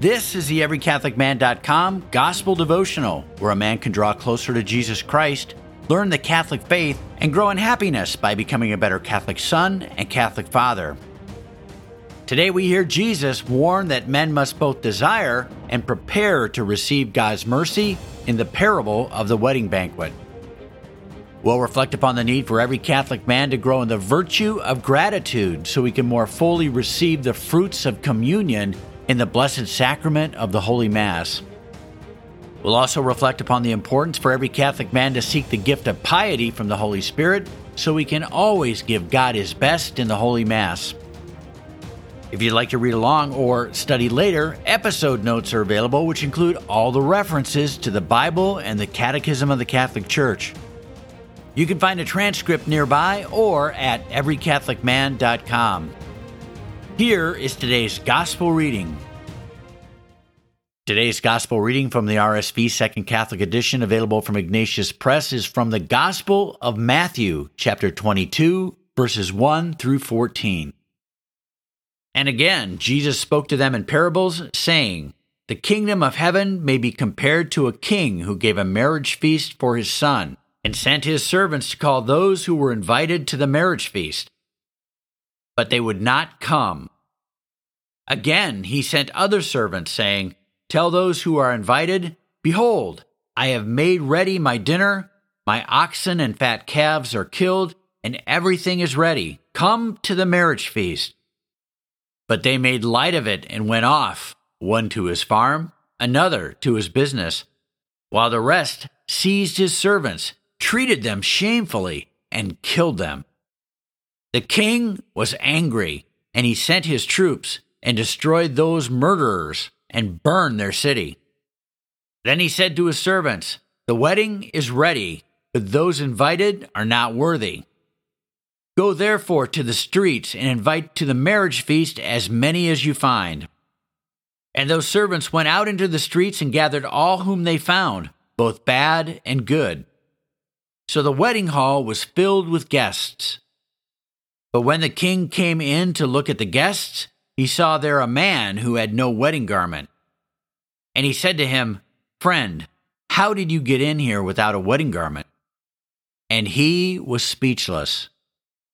This is the EveryCatholicMan.com Gospel Devotional, where a man can draw closer to Jesus Christ, learn the Catholic faith, and grow in happiness by becoming a better Catholic son and Catholic father. Today we hear Jesus warn that men must both desire and prepare to receive God's mercy in the parable of the wedding banquet. We'll reflect upon the need for every Catholic man to grow in the virtue of gratitude so we can more fully receive the fruits of communion in the Blessed Sacrament of the Holy Mass. We'll also reflect upon the importance for every Catholic man to seek the gift of piety from the Holy Spirit so we can always give God his best in the Holy Mass. If you'd like to read along or study later, episode notes are available, which include all the references to the Bible and the Catechism of the Catholic Church. You can find a transcript nearby or at everycatholicman.com. Here is today's Gospel reading. Today's Gospel reading from the RSV Second Catholic Edition, available from Ignatius Press, is from the Gospel of Matthew, chapter 22, verses 1 through 14. And again, Jesus spoke to them in parables, saying, The kingdom of heaven may be compared to a king who gave a marriage feast for his son, and sent his servants to call those who were invited to the marriage feast but they would not come. Again, he sent other servants, saying, Tell those who are invited, Behold, I have made ready my dinner, my oxen and fat calves are killed, and everything is ready. Come to the marriage feast. But they made light of it and went off, one to his farm, another to his business, while the rest seized his servants, treated them shamefully, and killed them. The king was angry, and he sent his troops and destroyed those murderers and burned their city. Then he said to his servants, The wedding is ready, but those invited are not worthy. Go therefore to the streets and invite to the marriage feast as many as you find. And those servants went out into the streets and gathered all whom they found, both bad and good. So the wedding hall was filled with guests. But when the king came in to look at the guests, he saw there a man who had no wedding garment. And he said to him, Friend, how did you get in here without a wedding garment? And he was speechless.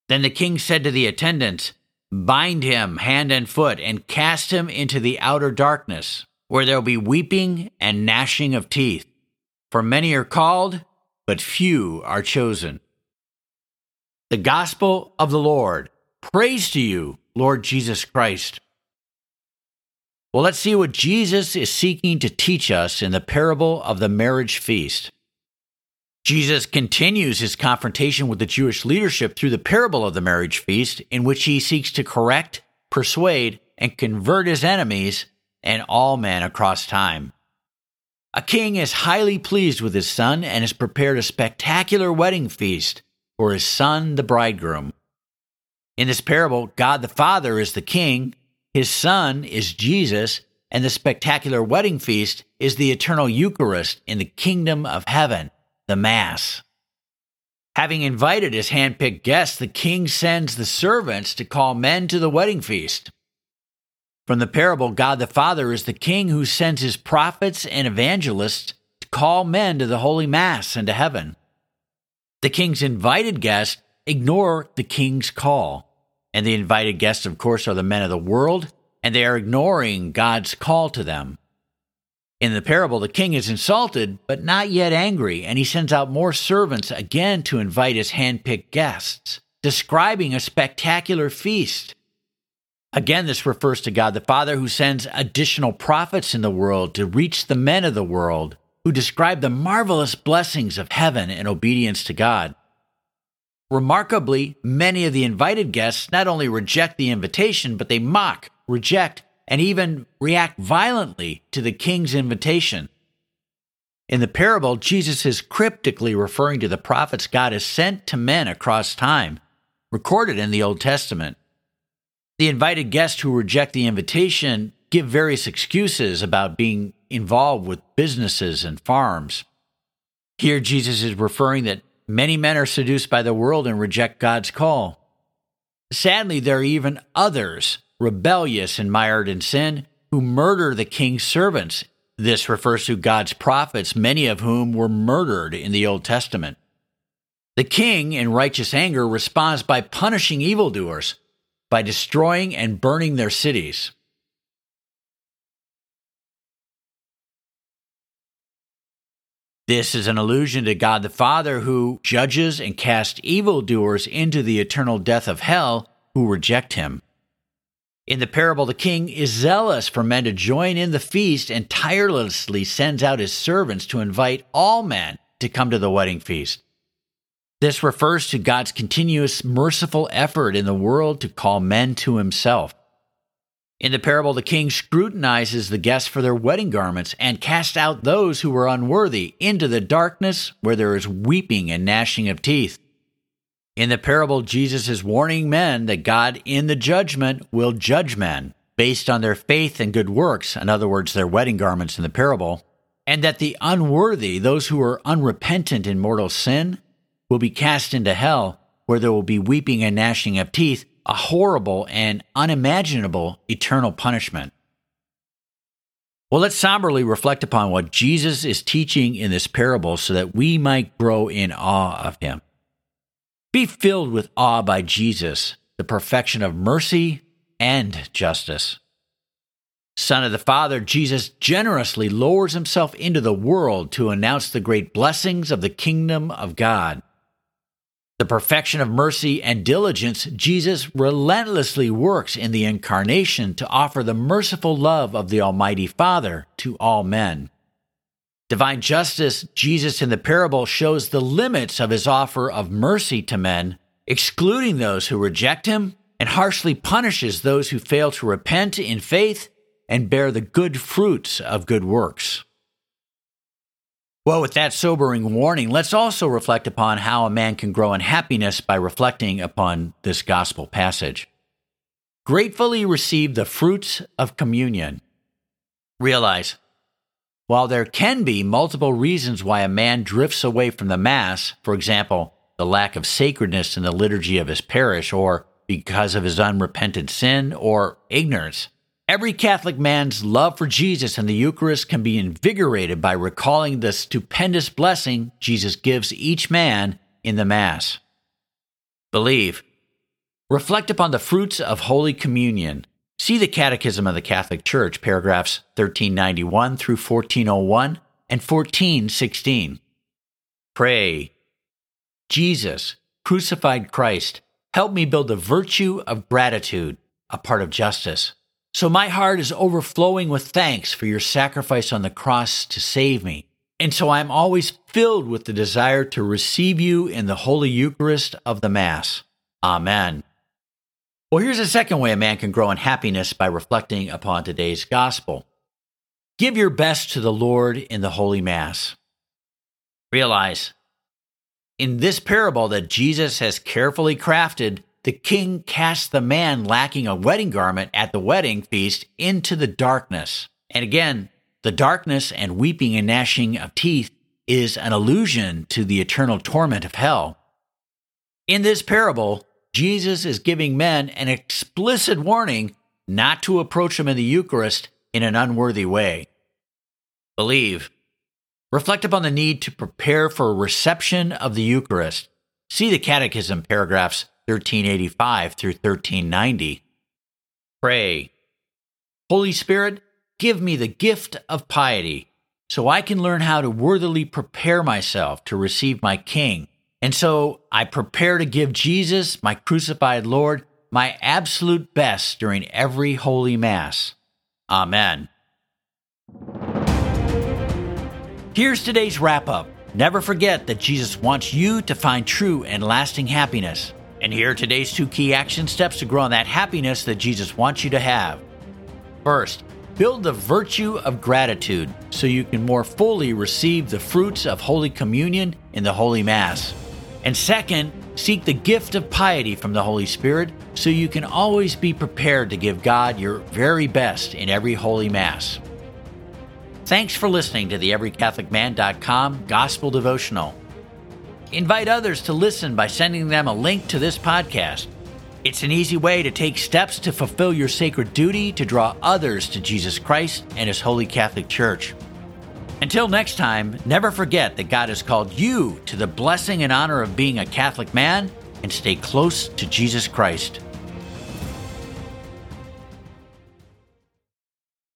Then the king said to the attendants, Bind him hand and foot and cast him into the outer darkness, where there will be weeping and gnashing of teeth. For many are called, but few are chosen. The Gospel of the Lord. Praise to you, Lord Jesus Christ. Well, let's see what Jesus is seeking to teach us in the parable of the marriage feast. Jesus continues his confrontation with the Jewish leadership through the parable of the marriage feast, in which he seeks to correct, persuade, and convert his enemies and all men across time. A king is highly pleased with his son and has prepared a spectacular wedding feast for his son, the bridegroom. In this parable, God the Father is the king, his son is Jesus, and the spectacular wedding feast is the eternal Eucharist in the kingdom of heaven, the Mass. Having invited his handpicked guests, the king sends the servants to call men to the wedding feast. From the parable, God the Father is the king who sends his prophets and evangelists to call men to the Holy Mass and to heaven. The king's invited guests ignore the king's call. And the invited guests, of course, are the men of the world, and they are ignoring God's call to them. In the parable, the king is insulted, but not yet angry, and he sends out more servants again to invite his handpicked guests, describing a spectacular feast. Again, this refers to God the Father who sends additional prophets in the world to reach the men of the world who describe the marvelous blessings of heaven and obedience to God. Remarkably, many of the invited guests not only reject the invitation, but they mock, reject, and even react violently to the king's invitation. In the parable, Jesus is cryptically referring to the prophets God has sent to men across time, recorded in the Old Testament. The invited guests who reject the invitation give various excuses about being involved with businesses and farms. Here, Jesus is referring that many men are seduced by the world and reject God's call. Sadly, there are even others, rebellious and mired in sin, who murder the king's servants. This refers to God's prophets, many of whom were murdered in the Old Testament. The king, in righteous anger, responds by punishing evildoers, by destroying and burning their cities. This is an allusion to God the Father who judges and casts evildoers into the eternal death of hell who reject him. In the parable, the king is zealous for men to join in the feast and tirelessly sends out his servants to invite all men to come to the wedding feast. This refers to God's continuous merciful effort in the world to call men to himself. In the parable, the king scrutinizes the guests for their wedding garments and casts out those who were unworthy into the darkness where there is weeping and gnashing of teeth. In the parable, Jesus is warning men that God in the judgment will judge men based on their faith and good works, in other words, their wedding garments in the parable, and that the unworthy, those who are unrepentant in mortal sin, will be cast into hell, where there will be weeping and gnashing of teeth, a horrible and unimaginable eternal punishment. Well, let's somberly reflect upon what Jesus is teaching in this parable so that we might grow in awe of him. Be filled with awe by Jesus, the perfection of mercy and justice. Son of the Father, Jesus generously lowers himself into the world to announce the great blessings of the kingdom of God. The perfection of mercy and diligence, Jesus relentlessly works in the incarnation to offer the merciful love of the Almighty Father to all men. Divine justice, Jesus in the parable shows the limits of his offer of mercy to men, excluding those who reject him, and harshly punishes those who fail to repent in faith and bear the good fruits of good works. Well, with that sobering warning, let's also reflect upon how a man can grow in happiness by reflecting upon this gospel passage. Gratefully receive the fruits of communion. Realize while there can be multiple reasons why a man drifts away from the Mass, for example, the lack of sacredness in the liturgy of his parish, or because of his unrepentant sin or ignorance, every Catholic man's love for Jesus and the Eucharist can be invigorated by recalling the stupendous blessing Jesus gives each man in the Mass. Believe. Reflect upon the fruits of Holy Communion See the Catechism of the Catholic Church, paragraphs 1391 through 1401 and 1416. Pray. Jesus, crucified Christ, help me build the virtue of gratitude, a part of justice. So my heart is overflowing with thanks for your sacrifice on the cross to save me. And so I'm always filled with the desire to receive you in the Holy Eucharist of the Mass. Amen. Well, here's a second way a man can grow in happiness by reflecting upon today's gospel. Give your best to the Lord in the Holy Mass. Realize, in this parable that Jesus has carefully crafted, the king casts the man lacking a wedding garment at the wedding feast into the darkness. And again, the darkness and weeping and gnashing of teeth is an allusion to the eternal torment of hell. In this parable, Jesus is giving men an explicit warning not to approach him in the Eucharist in an unworthy way. Believe. Reflect upon the need to prepare for a reception of the Eucharist. See the Catechism, paragraphs 1385 through 1390. Pray. Holy Spirit, give me the gift of piety so I can learn how to worthily prepare myself to receive my King and so I prepare to give Jesus, my crucified Lord, my absolute best during every holy Mass. Amen. Here's today's wrap up. Never forget that Jesus wants you to find true and lasting happiness. And here are today's two key action steps to grow in that happiness that Jesus wants you to have. First, build the virtue of gratitude so you can more fully receive the fruits of Holy Communion in the Holy Mass. And second, seek the gift of piety from the Holy Spirit so you can always be prepared to give God your very best in every Holy Mass. Thanks for listening to the EveryCatholicMan.com Gospel Devotional. Invite others to listen by sending them a link to this podcast. It's an easy way to take steps to fulfill your sacred duty to draw others to Jesus Christ and His Holy Catholic Church. Until next time, never forget that God has called you to the blessing and honor of being a Catholic man and stay close to Jesus Christ.